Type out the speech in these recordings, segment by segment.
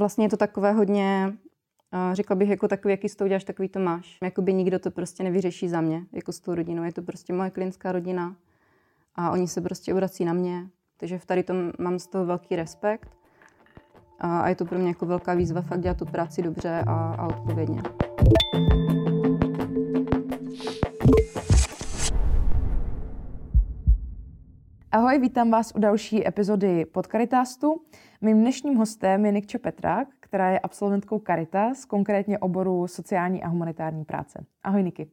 Vlastně je to takové hodně, řekla bych, jako takový, jaký to uděláš, takový to máš. Jakoby nikdo to prostě nevyřeší za mě, jako s tou rodinou. Je to prostě moje klinická rodina a oni se prostě obrací na mě. Takže v tady tom mám z toho velký respekt a je to pro mě jako velká výzva fakt dělat tu práci dobře a, a odpovědně. Ahoj, vítám vás u další epizody pod Caritastu. Mým dnešním hostem je Nikča Petrák, která je absolventkou Caritas, konkrétně oboru sociální a humanitární práce. Ahoj, Niky.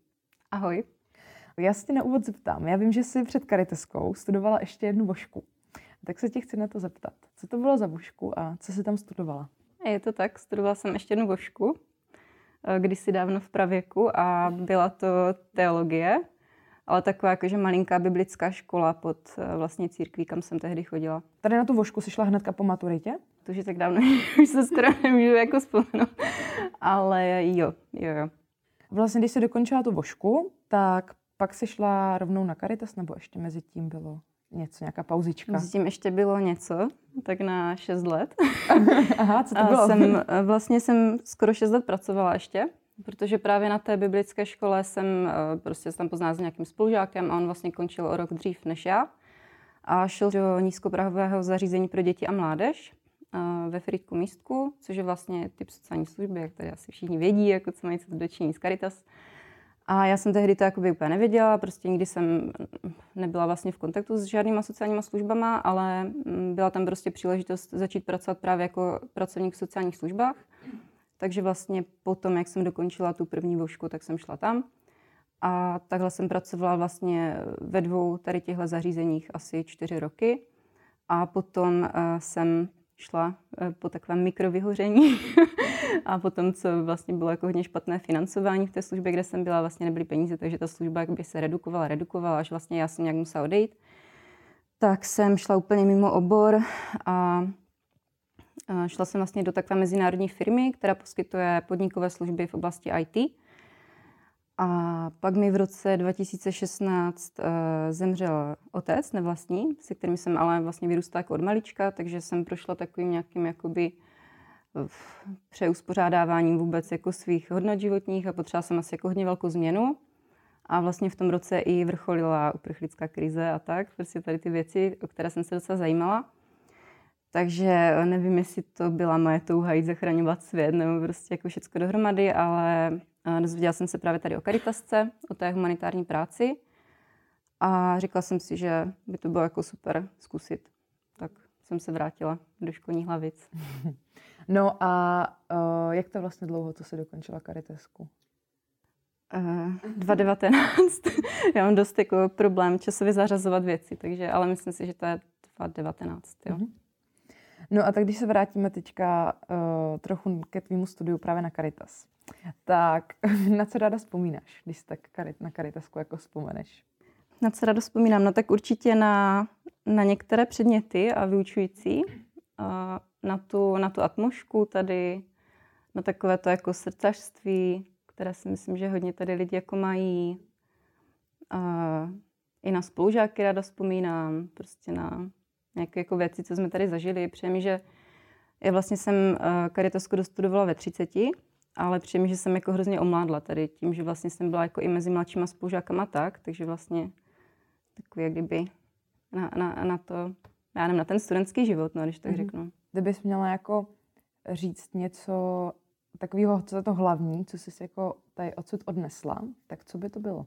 Ahoj. Já se ti na úvod zeptám. Já vím, že jsi před Caritaskou studovala ještě jednu vošku. Tak se tě chci na to zeptat. Co to bylo za vošku a co jsi tam studovala? Je to tak, studovala jsem ještě jednu vošku, eh, kdysi dávno v pravěku a byla to teologie, ale taková jakože malinká biblická škola pod eh, vlastně církví, kam jsem tehdy chodila. Tady na tu vošku si šla hnedka po maturitě? To už je tak dávno, už se skoro nemůžu jako vzpomenout. Ale jo, jo, jo. Vlastně, když jsi dokončila tu vošku, tak pak si šla rovnou na Caritas, nebo ještě mezi tím bylo něco, nějaká pauzička? Mezi tím ještě bylo něco, tak na 6 let. Aha, co to bylo? Jsem, eh, vlastně jsem skoro 6 let pracovala ještě protože právě na té biblické škole jsem eh, prostě tam poznala s nějakým spolužákem a on vlastně končil o rok dřív než já a šel do nízkoprahového zařízení pro děti a mládež eh, ve Frýdku místku, což je vlastně typ sociální služby, jak tady asi všichni vědí, jako co mají co dočiní z Caritas. A já jsem tehdy to jakoby úplně nevěděla, prostě nikdy jsem nebyla vlastně v kontaktu s žádnýma sociálníma službama, ale mm, byla tam prostě příležitost začít pracovat právě jako pracovník v sociálních službách. Takže vlastně potom, jak jsem dokončila tu první vošku, tak jsem šla tam. A takhle jsem pracovala vlastně ve dvou tady těchto zařízeních asi čtyři roky. A potom uh, jsem šla uh, po takovém mikrovyhoření a potom, co vlastně bylo jako hodně špatné financování v té službě, kde jsem byla, vlastně nebyly peníze, takže ta služba by se redukovala, redukovala, až vlastně já jsem nějak musela odejít. Tak jsem šla úplně mimo obor a Šla jsem vlastně do takové mezinárodní firmy, která poskytuje podnikové služby v oblasti IT. A pak mi v roce 2016 uh, eh, zemřel otec nevlastní, se kterým jsem ale vlastně vyrůstala jako od malička, takže jsem prošla takovým nějakým jakoby přeuspořádáváním vůbec jako svých hodnot životních a potřeba jsem asi jako hodně velkou změnu. A vlastně v tom roce i vrcholila uprchlická krize a tak, prostě tady ty věci, o které jsem se docela zajímala. Takže nevím, jestli to byla moje touha jít zachraňovat svět nebo prostě jako všechno dohromady, ale eh, dozvěděla jsem se právě tady o Caritasce, o té humanitární práci a říkala jsem si, že by to bylo jako super zkusit. Tak jsem se vrátila do školních hlavic. No a uh, jak to vlastně dlouho, co se dokončila Caritasku? Uh, 2019. Já mám dost jako problém časově zařazovat věci, takže, ale myslím si, že to je 2019. Jo. Mm-hmm. No a tak když se vrátíme teďka uh, trochu ke tvýmu studiu právě na Caritas, tak na co ráda vzpomínáš, když tak na Caritasku jako vzpomeneš? Na co ráda vzpomínám? No tak určitě na, na některé předměty a vyučující, uh, na, tu, na tu atmošku tady, na takové to jako srdcařství, které si myslím, že hodně tady lidi jako mají. Uh, I na spolužáky ráda vzpomínám, prostě na nějaké jako věci, co jsme tady zažili. Přijím, že já vlastně jsem uh, Caritasku dostudovala ve 30, ale přijím, že jsem jako hrozně omládla tady tím, že vlastně jsem byla jako i mezi mladšíma spolužákama tak, takže vlastně takový jak kdyby na, na, na to, já nevím, na ten studentský život, no, když tak mm-hmm. řeknu. Kdybys měla jako říct něco takového, co je to hlavní, co jsi jako tady odsud odnesla, tak co by to bylo?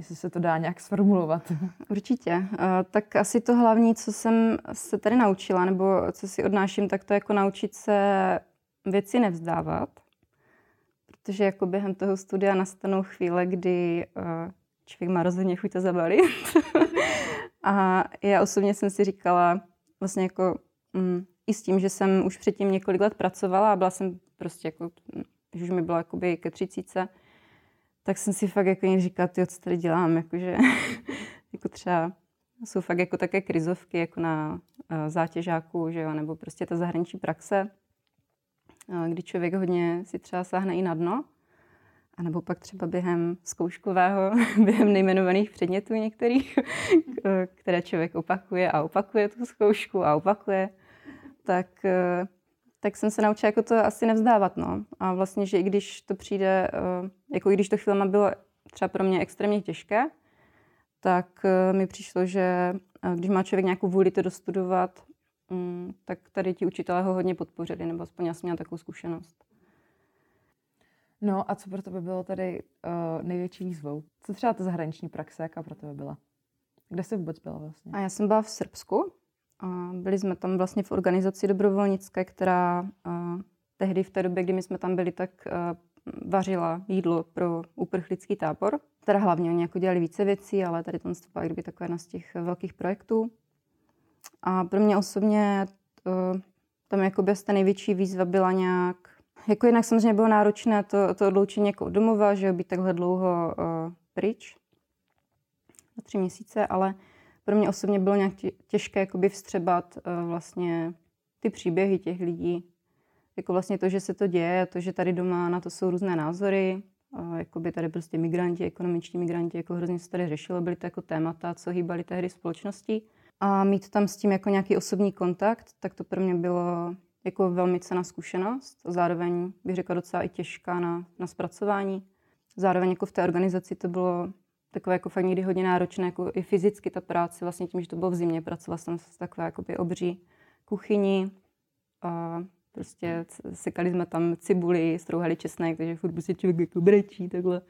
Jestli se to dá nějak sformulovat. Určitě. Uh, tak asi to hlavní, co jsem se tady naučila, nebo co si odnáším, tak to jako naučit se věci nevzdávat. Protože jako během toho studia nastanou chvíle, kdy uh, člověk má rozhodně chuť to zabalit. a já osobně jsem si říkala, vlastně jako mm, i s tím, že jsem už předtím několik let pracovala a byla jsem prostě jako, že už mi bylo jakoby ke třicíce, tak jsem si fakt jako říkala, ty, co tady dělám, jakože jako třeba jsou fakt jako také krizovky, jako na uh, zátěžáku, že jo, nebo prostě ta zahraniční praxe, uh, kdy člověk hodně si třeba sáhne i na dno, a nebo pak třeba během zkouškového, během nejmenovaných předmětů některých, které člověk opakuje a opakuje tu zkoušku a opakuje, tak tak jsem se naučila jako to asi nevzdávat. No. A vlastně, že i když to přijde, eh, jako i když to chvílema bylo třeba pro mě extrémně těžké, tak eh, mi přišlo, že eh, když má člověk nějakou vůli to dostudovat, mm, tak tady ti učitelé ho hodně podpořili, nebo aspoň já jsem měla takovou zkušenost. No a co pro tebe bylo tady uh, největší výzvou? Co třeba ta zahraniční praxe, jaká pro tebe byla? Kde jsi vůbec byla vlastně? A já jsem byla v Srbsku. Byli jsme tam vlastně v organizaci dobrovolnické, která tehdy v té době, kdy my jsme tam byli, tak vařila jídlo pro uprchlický tábor. Teda hlavně oni jako dělali více věcí, ale tady to byla kdyby taková jedna z těch velkých projektů. A pro mě osobně to, tam jako ta největší výzva byla nějak jako jinak samozřejmě bylo náročné to, to odloučení jako domova, že být takhle dlouho uh, pryč, na tři měsíce, ale pro mě osobně bylo nějak těžké jakoby vstřebat uh, vlastně ty příběhy těch lidí. Jako vlastně to, že se to děje, to, že tady doma na to jsou různé názory, jakoby tady prostě migranti, ekonomiční migranti, jako hrozně se tady řešilo, byly to jako témata, co hýbali tehdy společnosti. A mít tam s tím jako nějaký osobní kontakt, tak to pro mě bylo jako velmi cená zkušenost, zároveň bych řekla docela i těžká na, na zpracování. Zároveň jako v té organizaci to bylo takové jako fakt někdy hodně náročné, jako i fyzicky ta práce, vlastně tím, že to bylo v zimě, pracovala jsem v takové jakoby obří kuchyni, a prostě sekali jsme tam cibuli, strouhali česnek, takže furt prostě člověk jako brečí takhle.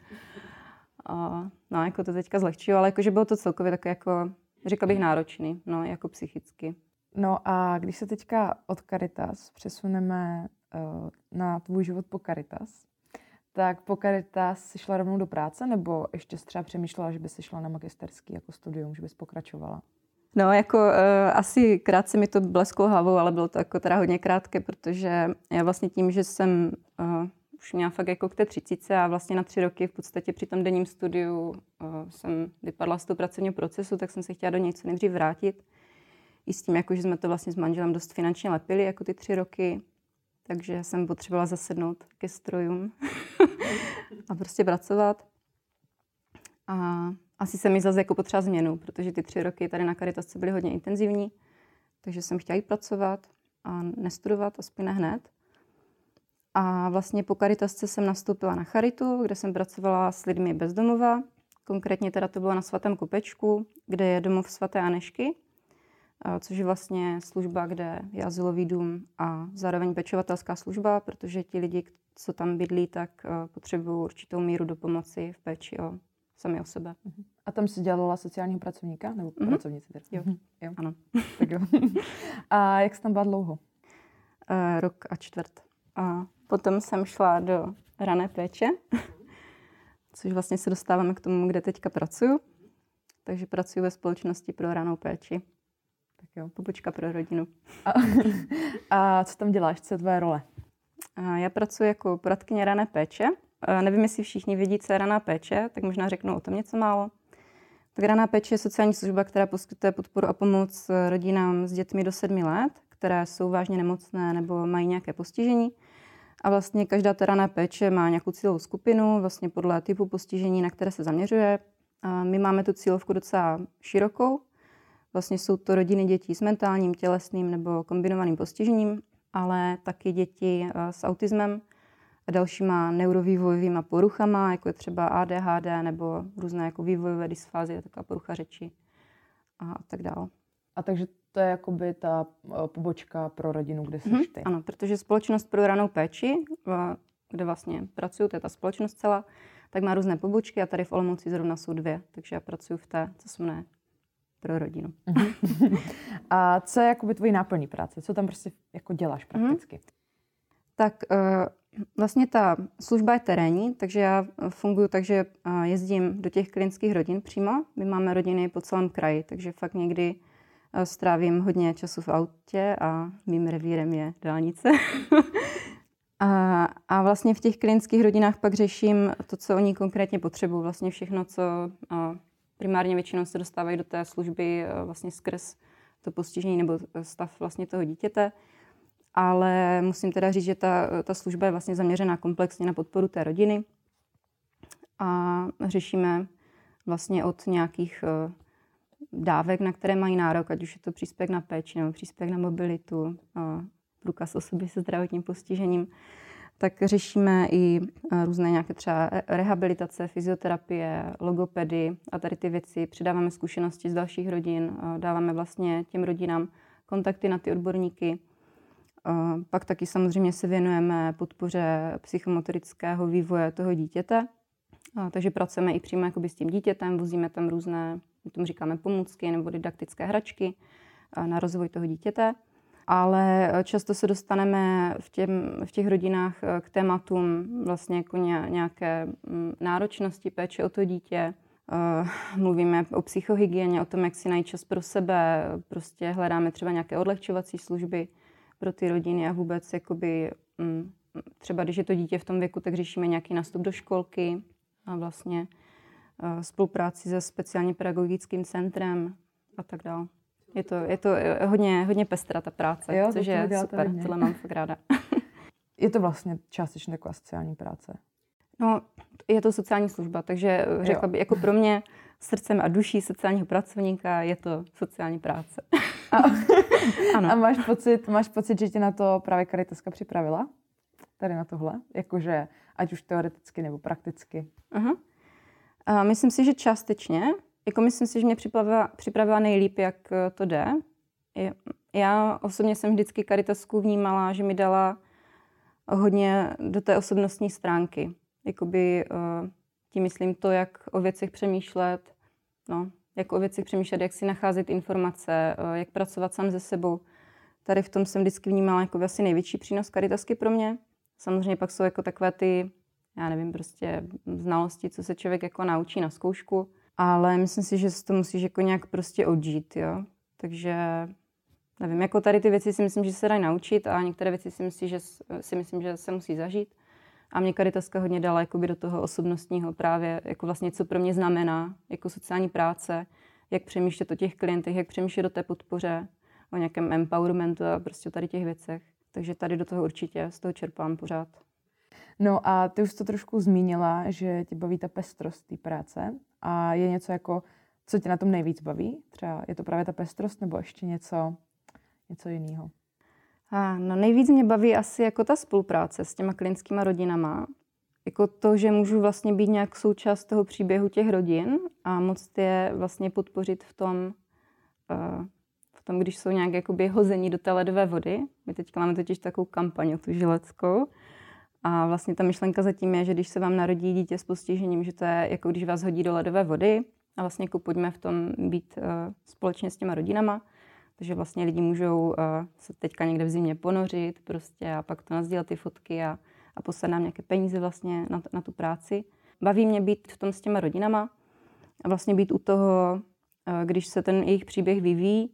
A, no, jako to teďka zlehčilo, ale jakože bylo to celkově takové jako, řekla bych náročný, no, jako psychicky. No a když se teďka od Caritas přesuneme uh, na tvůj život po Caritas, tak po Caritas jsi šla rovnou do práce, nebo ještě třeba přemýšlela, že bys šla na magisterský jako studium, že bys pokračovala? No, jako uh, asi krátce mi to blesklo hlavou, ale bylo to jako teda hodně krátké, protože já vlastně tím, že jsem uh, už měla fakt jako k té třicíce a vlastně na tři roky v podstatě při tom denním studiu uh, jsem vypadla z toho pracovního procesu, tak jsem se chtěla do něj co nejdřív vrátit i s tím, jako, že jsme to vlastně s manželem dost finančně lepili jako ty tři roky, takže jsem potřebovala zasednout ke strojům a prostě pracovat. A asi se mi zase jako potřeba změnu, protože ty tři roky tady na Caritasce byly hodně intenzivní, takže jsem chtěla jít pracovat a nestudovat, aspoň ne hned. A vlastně po Caritasce jsem nastoupila na Charitu, kde jsem pracovala s lidmi bezdomova. Konkrétně teda to bylo na Svatém Kopečku, kde je domov svaté Anešky což je vlastně služba, kde je asilový dům a zároveň pečovatelská služba, protože ti lidi, co tam bydlí, tak eh, potřebují určitou míru do pomoci v péči o sami o sebe. Mhm. A tam jsi dělala sociálního pracovníka nebo mm-hmm. pracovnici? Jo. Mhm. jo, ano. tak jo. A jak jsi tam byla dlouho? Uh, rok a čtvrt. A potom jsem šla do rané péče, což vlastně se dostáváme k tomu, kde teďka pracuju. Takže pracuji ve společnosti pro ranou péči. Jo. Pobočka pro rodinu. A, a co tam děláš? Co je tvoje role? A já pracuji jako poradkyně rané péče. A nevím, jestli všichni vidí, co je raná péče, tak možná řeknu o tom něco málo. Tak raná péče je sociální služba, která poskytuje podporu a pomoc rodinám s dětmi do sedmi let, které jsou vážně nemocné nebo mají nějaké postižení. A vlastně každá ta raná péče má nějakou cílovou skupinu, vlastně podle typu postižení, na které se zaměřuje. A my máme tu cílovku docela širokou, Vlastně jsou to rodiny dětí s mentálním, tělesným nebo kombinovaným postižením, ale taky děti eh, s autismem a dalšíma neurovývojovými poruchama, jako je třeba ADHD nebo různé jako vývojové dysfázie, taková porucha řeči a tak dále. A takže to je jakoby ta eh, pobočka pro rodinu, kde jsi mm-hmm, ty. Ano, protože společnost pro ranou péči, eh, kde vlastně pracuju, to je ta společnost celá, tak má různé pobočky a tady v Olomouci zrovna jsou dvě, takže já pracuji v té, co se jmenuje pro rodinu. Uh-huh. A co je jakoby tvojí náplní práce? Co tam prostě jako děláš mhm. prakticky? Uh-huh. Tak uh, vlastně ta služba je terénní, takže já funguji tak, že uh, jezdím do těch klientských rodin přímo. My máme rodiny po celém kraji, takže fakt někdy uh, strávím hodně času v autě a mým revírem je dálnice. a, a vlastně v těch klientských rodinách pak řeším to, co oni konkrétně potřebují. Vlastně všechno, co primárně většinou se dostávají do té služby eh, vlastně skrz to postižení nebo stav vlastně toho dítěte. Ale musím teda říct, že ta, ta služba je vlastně zaměřená komplexně na podporu té rodiny a řešíme vlastně od nějakých eh, dávek, na které mají nárok, ať už je to příspěvek na péči nebo příspěvek na mobilitu, průkaz osoby se zdravotním postižením, tak řešíme i eh, různé nějaké třeba rehabilitace, fyzioterapie, logopedy a tady ty věci. Přidáváme zkušenosti z dalších rodin, dáváme vlastně těm rodinám kontakty na ty odborníky. Pak taky samozřejmě se věnujeme podpoře psychomotorického vývoje toho dítěte. Takže pracujeme i přímo s tím dítětem, vozíme tam různé, my tomu říkáme pomůcky nebo didaktické hračky na rozvoj toho dítěte ale často se dostaneme v, těm, v těch rodinách eh, k tématům vlastně jako nějaké mm, náročnosti péče o to dítě. Eh, mluvíme o psychohygieně, o tom, jak si najít čas pro sebe, prostě hledáme třeba nějaké odlehčovací služby pro ty rodiny a vůbec jakoby, mm, třeba když je to dítě v tom věku, tak řešíme nějaký nástup do školky a vlastně eh, spolupráci se speciálně pedagogickým centrem a tak dále. Je to, je to hodně, hodně pestrá ta práce, jo, což je super, hodně. tohle mám fakt ráda. je to vlastně částečně taková sociální práce? No, je to sociální služba, takže řekla bych, jako pro mě srdcem a duší sociálního pracovníka je to sociální práce. A, ano. a máš, pocit, máš pocit, že tě na to právě Karitaska připravila? Tady na tohle? Jakože ať už teoreticky nebo prakticky. Uh-huh. A myslím si, že částečně, jako myslím si, že mě připravila, připravila nejlíp, jak eh, to jde. Já osobně jsem vždycky Caritasku vnímala, že mi dala hodně do té osobnostní stránky. Jakoby eh, tím myslím to, jak o věcech přemýšlet, no, jak o věcech přemýšlet, jak si nacházet informace, eh, jak pracovat sám ze sebou. Tady v tom jsem vždycky vnímala jako asi největší přínos Caritasky pro mě. Samozřejmě pak jsou jako takové ty, já nevím, prostě znalosti, co se člověk jako naučí na zkoušku ale myslím si, že si to musíš jako nějak prostě odžít, jo. Takže nevím, jako tady ty věci si myslím, že se dají naučit a některé věci si myslím, že, si myslím, že se musí zažít. A mě Karitaska hodně dala jakoby do toho osobnostního právě, jako vlastně co pro mě znamená, jako sociální práce, jak přemýšlet o těch klientech, jak přemýšlet o té podpoře, o nějakém empowermentu a prostě tady těch věcech. Takže tady do toho určitě z toho čerpám pořád. No a ty už to trošku zmínila, že tě baví ta pestrost té práce a je něco jako, co tě na tom nejvíc baví? Třeba je to právě ta pestrost nebo ještě něco, něco jiného? A, no nejvíc mě baví asi jako ta spolupráce s těma klientskými rodinama. Jako to, že můžu vlastně být nějak součást toho příběhu těch rodin a moc je vlastně podpořit v tom, uh, v tom, když jsou nějak jakoby hození do té ledové vody. My teďka máme totiž takovou kampaň o tu žileckou, a vlastně ta myšlenka zatím je, že když se vám narodí dítě s postižením, že to je jako když vás hodí do ledové vody a vlastně jako pojďme v tom být uh, společně s těma rodinama. Takže vlastně lidi můžou uh, se teďka někde v zimě ponořit prostě a pak to nazdílet ty fotky a, a poslat nám nějaké peníze vlastně na, na tu práci. Baví mě být v tom s těma rodinama a vlastně být u toho, uh, když se ten jejich příběh vyvíjí,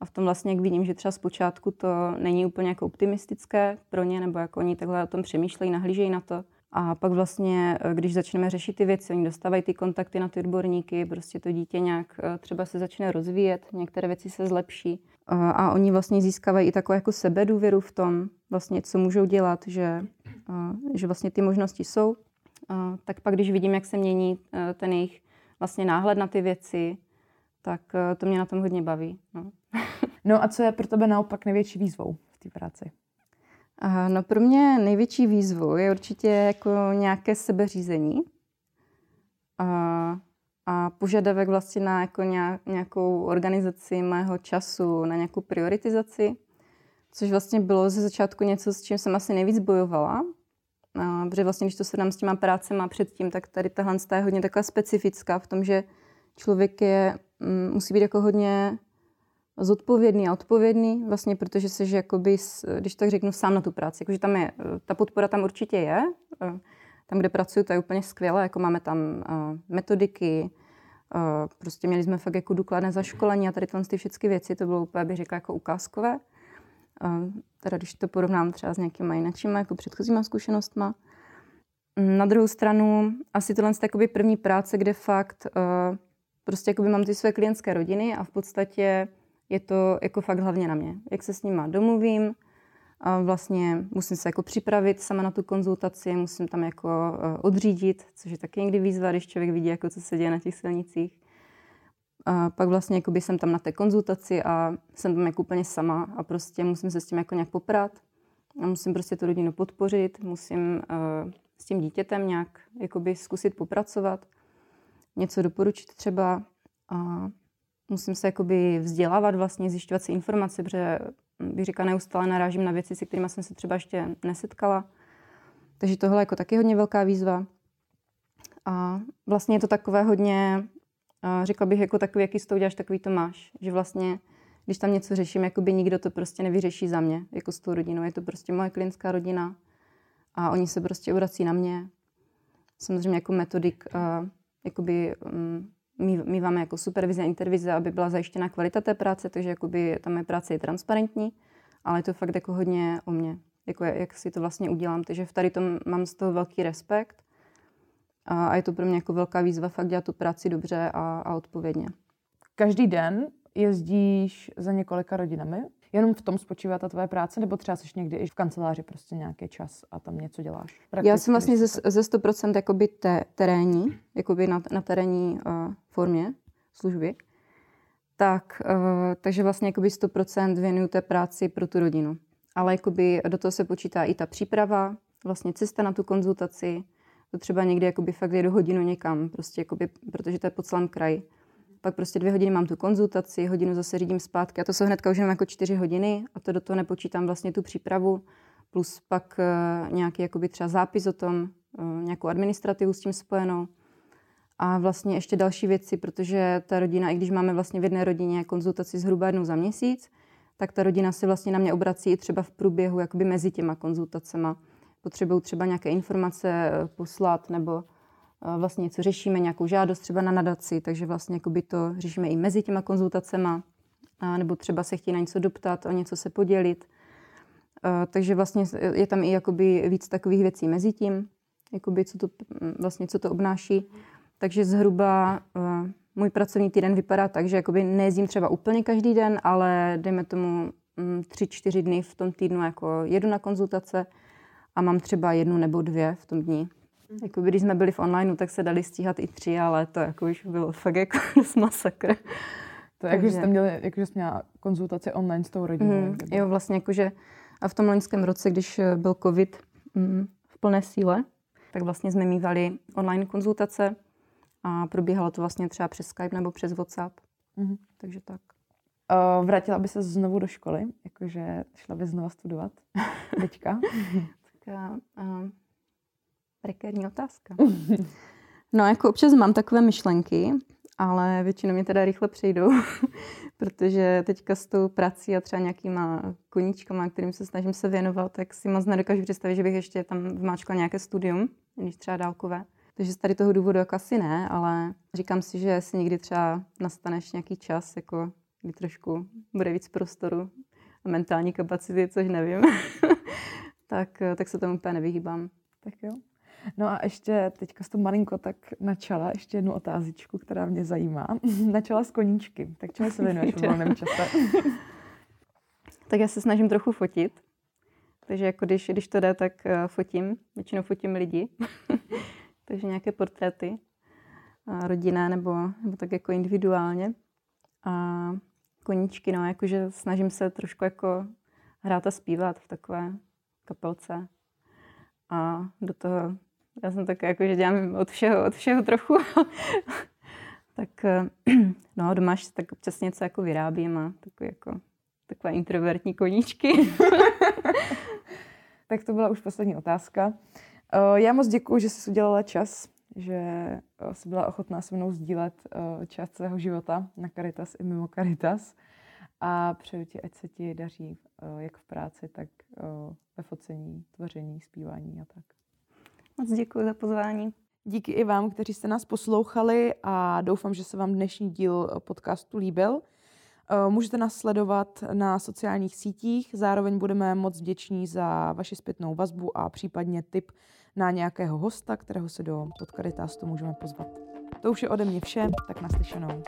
a v tom vlastně, jak vidím, že třeba zpočátku to není úplně jako optimistické pro ně, nebo jako oni takhle o tom přemýšlejí, nahlížejí na to. A pak vlastně, eh, když začneme řešit ty věci, oni dostávají ty kontakty na ty odborníky, prostě to dítě nějak eh, třeba se začne rozvíjet, některé věci se zlepší. Eh, a oni vlastně získávají i takovou jako sebedůvěru v tom, vlastně, co můžou dělat, že, že vlastně ty možnosti jsou. Tak pak, když vidím, jak se mění ten jejich vlastně náhled na ty věci, tak to mě na tom hodně baví. No. No a co je pro tebe naopak největší výzvou v té práci? Aha, no pro mě největší výzvou je určitě jako nějaké sebeřízení a, a požadavek vlastně na jako nějakou organizaci mého času, na nějakou prioritizaci, což vlastně bylo ze začátku něco, s čím jsem asi nejvíc bojovala, a, protože vlastně, když to se dám s těma prácema předtím, tak tady tahle je hodně taková specifická v tom, že člověk je, mm, musí být jako hodně zodpovědný a odpovědný, vlastně protože se, že jakoby, když tak řeknu, sám na tu práci. Jakože tam je, ta podpora tam určitě je. Eh, tam, kde pracuji, to je úplně skvělé. Jako máme tam uh, metodiky, uh, prostě měli jsme fakt jako důkladné zaškolení a tady ty všechny věci, to bylo úplně, bych řekla, jako ukázkové. Teda když to porovnám třeba s nějakýma jinakšíma, jako předchozíma zkušenostma. Na druhou stranu, asi tohle je první práce, kde fakt prostě mám ty své klientské rodiny a v podstatě je to jako fakt hlavně na mě. Jak se s nima domluvím, a vlastně musím se jako připravit sama na tu konzultaci, musím tam jako uh, odřídit, což je taky někdy výzva, když člověk vidí, jako co se děje na těch silnicích. A pak vlastně jako jsem tam na té konzultaci a jsem tam jako úplně sama a prostě musím se s tím jako nějak poprat. A musím prostě tu rodinu podpořit, musím uh, s tím dítětem nějak jakoby zkusit popracovat, něco doporučit třeba. A musím se jakoby vzdělávat vlastně, zjišťovat si informace, protože bych říkala, neustále narážím na věci, se kterými jsem se třeba ještě nesetkala. Takže tohle jako taky hodně velká výzva. A vlastně je to takové hodně, řekla bych, jako takový, jaký s tou děláš, takový to máš. Že vlastně, když tam něco řeším, jakoby nikdo to prostě nevyřeší za mě, jako s tou rodinou. Je to prostě moje klinická rodina a oni se prostě obrací na mě. Samozřejmě jako metodik, jakoby, um, míváme jako supervize a intervize, aby byla zajištěna kvalita té práce, takže jakoby ta moje práce je transparentní, ale je to fakt jako hodně o mě, jako jak si to vlastně udělám. Takže v tady tom mám z toho velký respekt a, je to pro mě jako velká výzva fakt dělat tu práci dobře a, a odpovědně. Každý den jezdíš za několika rodinami? Jenom v tom spočívá ta tvoje práce, nebo třeba jsi někdy i v kanceláři prostě nějaký čas a tam něco děláš? Prakticky, Já jsem vlastně ze, ze 100% jakoby te, terénní, jakoby na, na terénní uh, formě služby. Tak, uh, takže vlastně jakoby 100% věnuju té práci pro tu rodinu. Ale jakoby do toho se počítá i ta příprava, vlastně cesta na tu konzultaci, to třeba někdy jakoby fakt jedu hodinu někam, prostě jakoby, protože to je po celém kraji pak prostě dvě hodiny mám tu konzultaci, hodinu zase řídím zpátky a to jsou hnedka už jenom jako čtyři hodiny a to do toho nepočítám vlastně tu přípravu, plus pak uh, nějaký jakoby třeba zápis o tom, uh, nějakou administrativu s tím spojenou. A vlastně ještě další věci, protože ta rodina, i když máme vlastně v jedné rodině konzultaci zhruba jednou za měsíc, tak ta rodina se vlastně na mě obrací i třeba v průběhu jakoby mezi těma konzultacema. Potřebují třeba nějaké informace eh, poslat nebo vlastně něco řešíme, nějakou žádost třeba na nadaci, takže vlastně to řešíme i mezi těma konzultacema, a nebo třeba se chtějí na něco doptat, o něco se podělit. Takže vlastně je tam i jakoby víc takových věcí mezi tím, jakoby co to, vlastně co to obnáší. Takže zhruba můj pracovní týden vypadá tak, že jakoby nejezdím třeba úplně každý den, ale dejme tomu tři, čtyři dny v tom týdnu jako jedu na konzultace a mám třeba jednu nebo dvě v tom dní. Mm. Jako když jsme byli v online, tak se dali stíhat i tři, ale to jako už bylo fakt jako masakr. To je, jako, že jste měli, jako, že jsi měla konzultaci online s tou rodinou. Mm, jo, vlastně jakože a v tom loňském roce, když eh, byl covid mm, v plné síle, tak vlastně jsme mývali online konzultace a probíhalo to vlastně třeba přes Skype nebo přes WhatsApp. Mm. Takže tak. Uh, vrátila by se znovu do školy? Jakože šla by znova studovat teďka? tak, uh, Prekérní otázka. No, jako občas mám takové myšlenky, ale většinou mě teda rychle přejdou, protože teďka s tou prací a třeba nějakýma koníčkama, kterým se snažím se věnovat, tak si moc nedokážu představit, že bych ještě tam vmáčkla nějaké studium, když třeba dálkové. Takže z tady toho důvodu jako asi ne, ale říkám si, že si někdy třeba nastaneš nějaký čas, jako kdy trošku bude víc prostoru a mentální kapacity, což nevím, tak, tak se tomu úplně nevyhýbám. Tak jo. No a ještě teďka s to malinko tak načala ještě jednu otázičku, která mě zajímá. načala z koníčky. Tak čemu se věnuješ v volném čase? tak já se snažím trochu fotit. Takže jako když, když to jde, tak uh, fotím. Většinou fotím lidi. Takže nějaké portréty. Rodinné nebo, nebo tak jako individuálně. A koníčky, no, jakože snažím se trošku jako hrát a zpívat v takové kapelce. A do toho já jsem tak jako, že dělám od všeho, od všeho trochu. tak eh, no, doma tak občas něco jako vyrábím a takový jako, takové introvertní koníčky. tak to byla už poslední otázka. Eh, já moc děkuji, že jsi udělala čas, že eh, jsi byla ochotná se mnou sdílet část svého života na Caritas i mimo Caritas. A přeju ti, ať se ti daří jak v práci, tak ve focení, tvoření, zpívání a tak. Moc děkuji za pozvání. Díky i vám, kteří jste nás poslouchali a doufám, že se vám dnešní díl podcastu líbil. Eh, můžete nás sledovat na sociálních sítích, zároveň budeme moc vděční za vaši zpětnou vazbu a případně tip na nějakého hosta, kterého se do podcastu můžeme pozvat. To už je ode mě vše, tak naslyšenou.